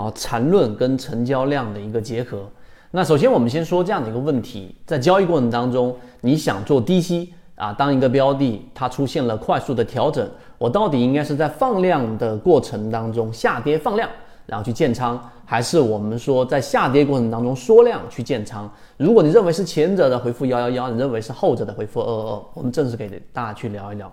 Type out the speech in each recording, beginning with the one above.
啊，缠论跟成交量的一个结合。那首先我们先说这样的一个问题，在交易过程当中，你想做低吸啊，当一个标的它出现了快速的调整，我到底应该是在放量的过程当中下跌放量，然后去建仓，还是我们说在下跌过程当中缩量去建仓？如果你认为是前者的，回复幺幺幺；你认为是后者的，回复二二二。我们正式给大家去聊一聊。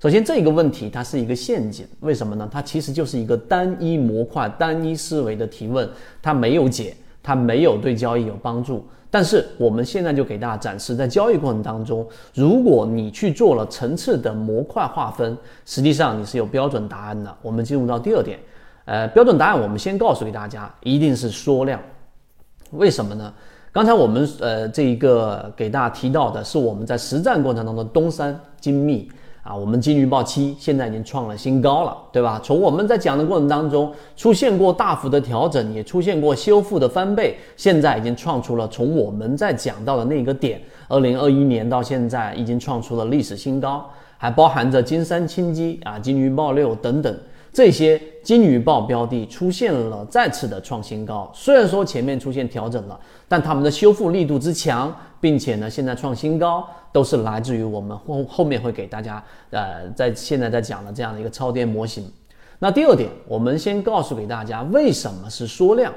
首先，这个问题它是一个陷阱，为什么呢？它其实就是一个单一模块、单一思维的提问，它没有解，它没有对交易有帮助。但是我们现在就给大家展示，在交易过程当中，如果你去做了层次的模块划分，实际上你是有标准答案的。我们进入到第二点，呃，标准答案我们先告诉给大家，一定是缩量。为什么呢？刚才我们呃这一个给大家提到的是我们在实战过程当中东山精密。啊，我们金鱼报七现在已经创了新高了，对吧？从我们在讲的过程当中，出现过大幅的调整，也出现过修复的翻倍，现在已经创出了从我们在讲到的那个点，二零二一年到现在已经创出了历史新高，还包含着金山清机啊、金鱼报六等等。这些金鱼报标的出现了再次的创新高，虽然说前面出现调整了，但他们的修复力度之强，并且呢现在创新高，都是来自于我们后后面会给大家呃在现在在讲的这样的一个超跌模型。那第二点，我们先告诉给大家为什么是缩量。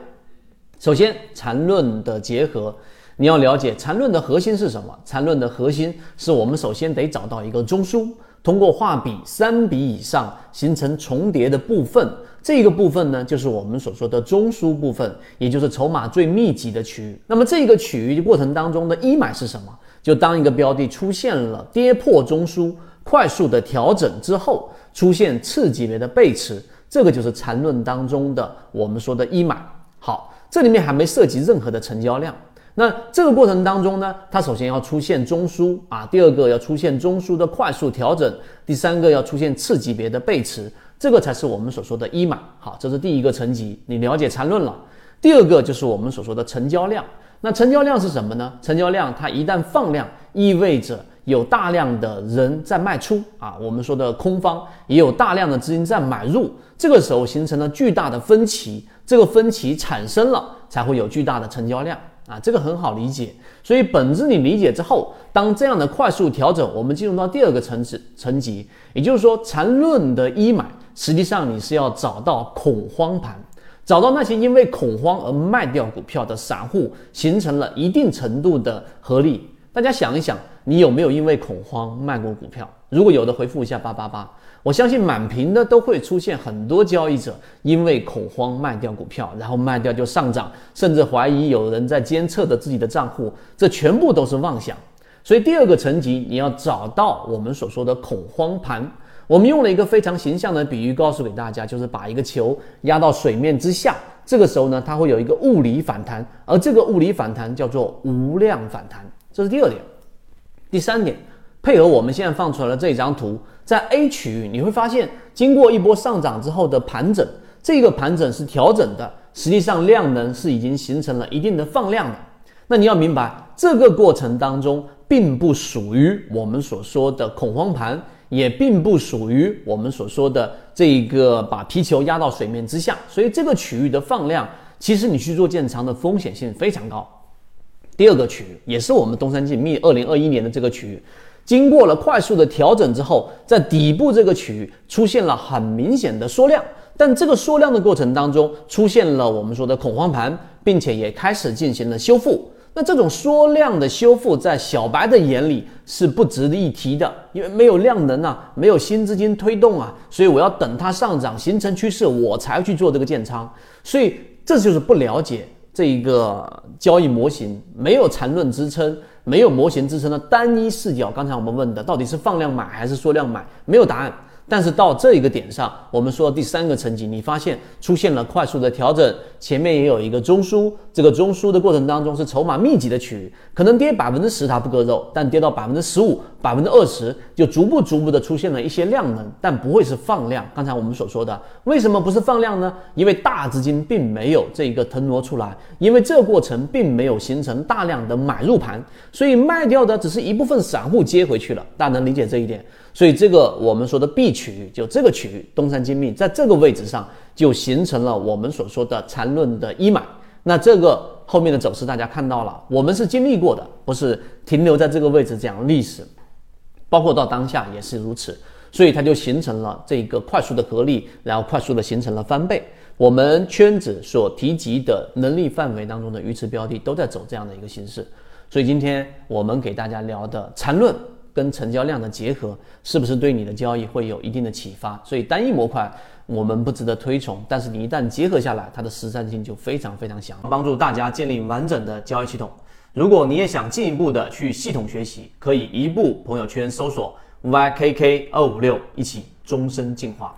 首先，缠论的结合，你要了解缠论的核心是什么？缠论的核心是我们首先得找到一个中枢。通过画笔三笔以上形成重叠的部分，这个部分呢，就是我们所说的中枢部分，也就是筹码最密集的区域。那么这个区域过程当中的一买是什么？就当一个标的出现了跌破中枢、快速的调整之后，出现次级别的背驰，这个就是缠论当中的我们说的一买。好，这里面还没涉及任何的成交量。那这个过程当中呢，它首先要出现中枢啊，第二个要出现中枢的快速调整，第三个要出现次级别的背驰，这个才是我们所说的一买。好，这是第一个层级，你了解缠论了。第二个就是我们所说的成交量。那成交量是什么呢？成交量它一旦放量，意味着有大量的人在卖出啊，我们说的空方也有大量的资金在买入，这个时候形成了巨大的分歧，这个分歧产生了，才会有巨大的成交量。啊，这个很好理解，所以本质你理解之后，当这样的快速调整，我们进入到第二个层次层级，也就是说缠论的一买，实际上你是要找到恐慌盘，找到那些因为恐慌而卖掉股票的散户，形成了一定程度的合力。大家想一想，你有没有因为恐慌卖过股票？如果有的，回复一下八八八。我相信满屏的都会出现很多交易者因为恐慌卖掉股票，然后卖掉就上涨，甚至怀疑有人在监测着自己的账户，这全部都是妄想。所以第二个层级，你要找到我们所说的恐慌盘。我们用了一个非常形象的比喻，告诉给大家，就是把一个球压到水面之下，这个时候呢，它会有一个物理反弹，而这个物理反弹叫做无量反弹。这是第二点。第三点，配合我们现在放出来的这张图。在 A 区域，你会发现，经过一波上涨之后的盘整，这个盘整是调整的，实际上量能是已经形成了一定的放量的。那你要明白，这个过程当中并不属于我们所说的恐慌盘，也并不属于我们所说的这个把皮球压到水面之下。所以这个区域的放量，其实你去做建仓的风险性非常高。第二个区域也是我们东山精密二零二一年的这个区域。经过了快速的调整之后，在底部这个区域出现了很明显的缩量，但这个缩量的过程当中出现了我们说的恐慌盘，并且也开始进行了修复。那这种缩量的修复，在小白的眼里是不值得一提的，因为没有量能啊，没有新资金推动啊，所以我要等它上涨形成趋势，我才去做这个建仓。所以这就是不了解这一个交易模型，没有缠论支撑。没有模型支撑的单一视角，刚才我们问的到底是放量买还是缩量买，没有答案。但是到这一个点上，我们说第三个层级，你发现出现了快速的调整，前面也有一个中枢，这个中枢的过程当中是筹码密集的区域，可能跌百分之十它不割肉，但跌到百分之十五、百分之二十，就逐步逐步的出现了一些量能，但不会是放量。刚才我们所说的，为什么不是放量呢？因为大资金并没有这一个腾挪出来，因为这过程并没有形成大量的买入盘，所以卖掉的只是一部分散户接回去了。大家能理解这一点？所以这个我们说的 B 区域，就这个区域，东山精密在这个位置上就形成了我们所说的缠论的一买。那这个后面的走势大家看到了，我们是经历过的，不是停留在这个位置讲历史，包括到当下也是如此。所以它就形成了这个快速的合力，然后快速的形成了翻倍。我们圈子所提及的能力范围当中的鱼池标的都在走这样的一个形式。所以今天我们给大家聊的缠论跟成交量的结合，是不是对你的交易会有一定的启发？所以单一模块我们不值得推崇，但是你一旦结合下来，它的实战性就非常非常强，帮助大家建立完整的交易系统。如果你也想进一步的去系统学习，可以一步朋友圈搜索。YKK 二五六，一起终身进化。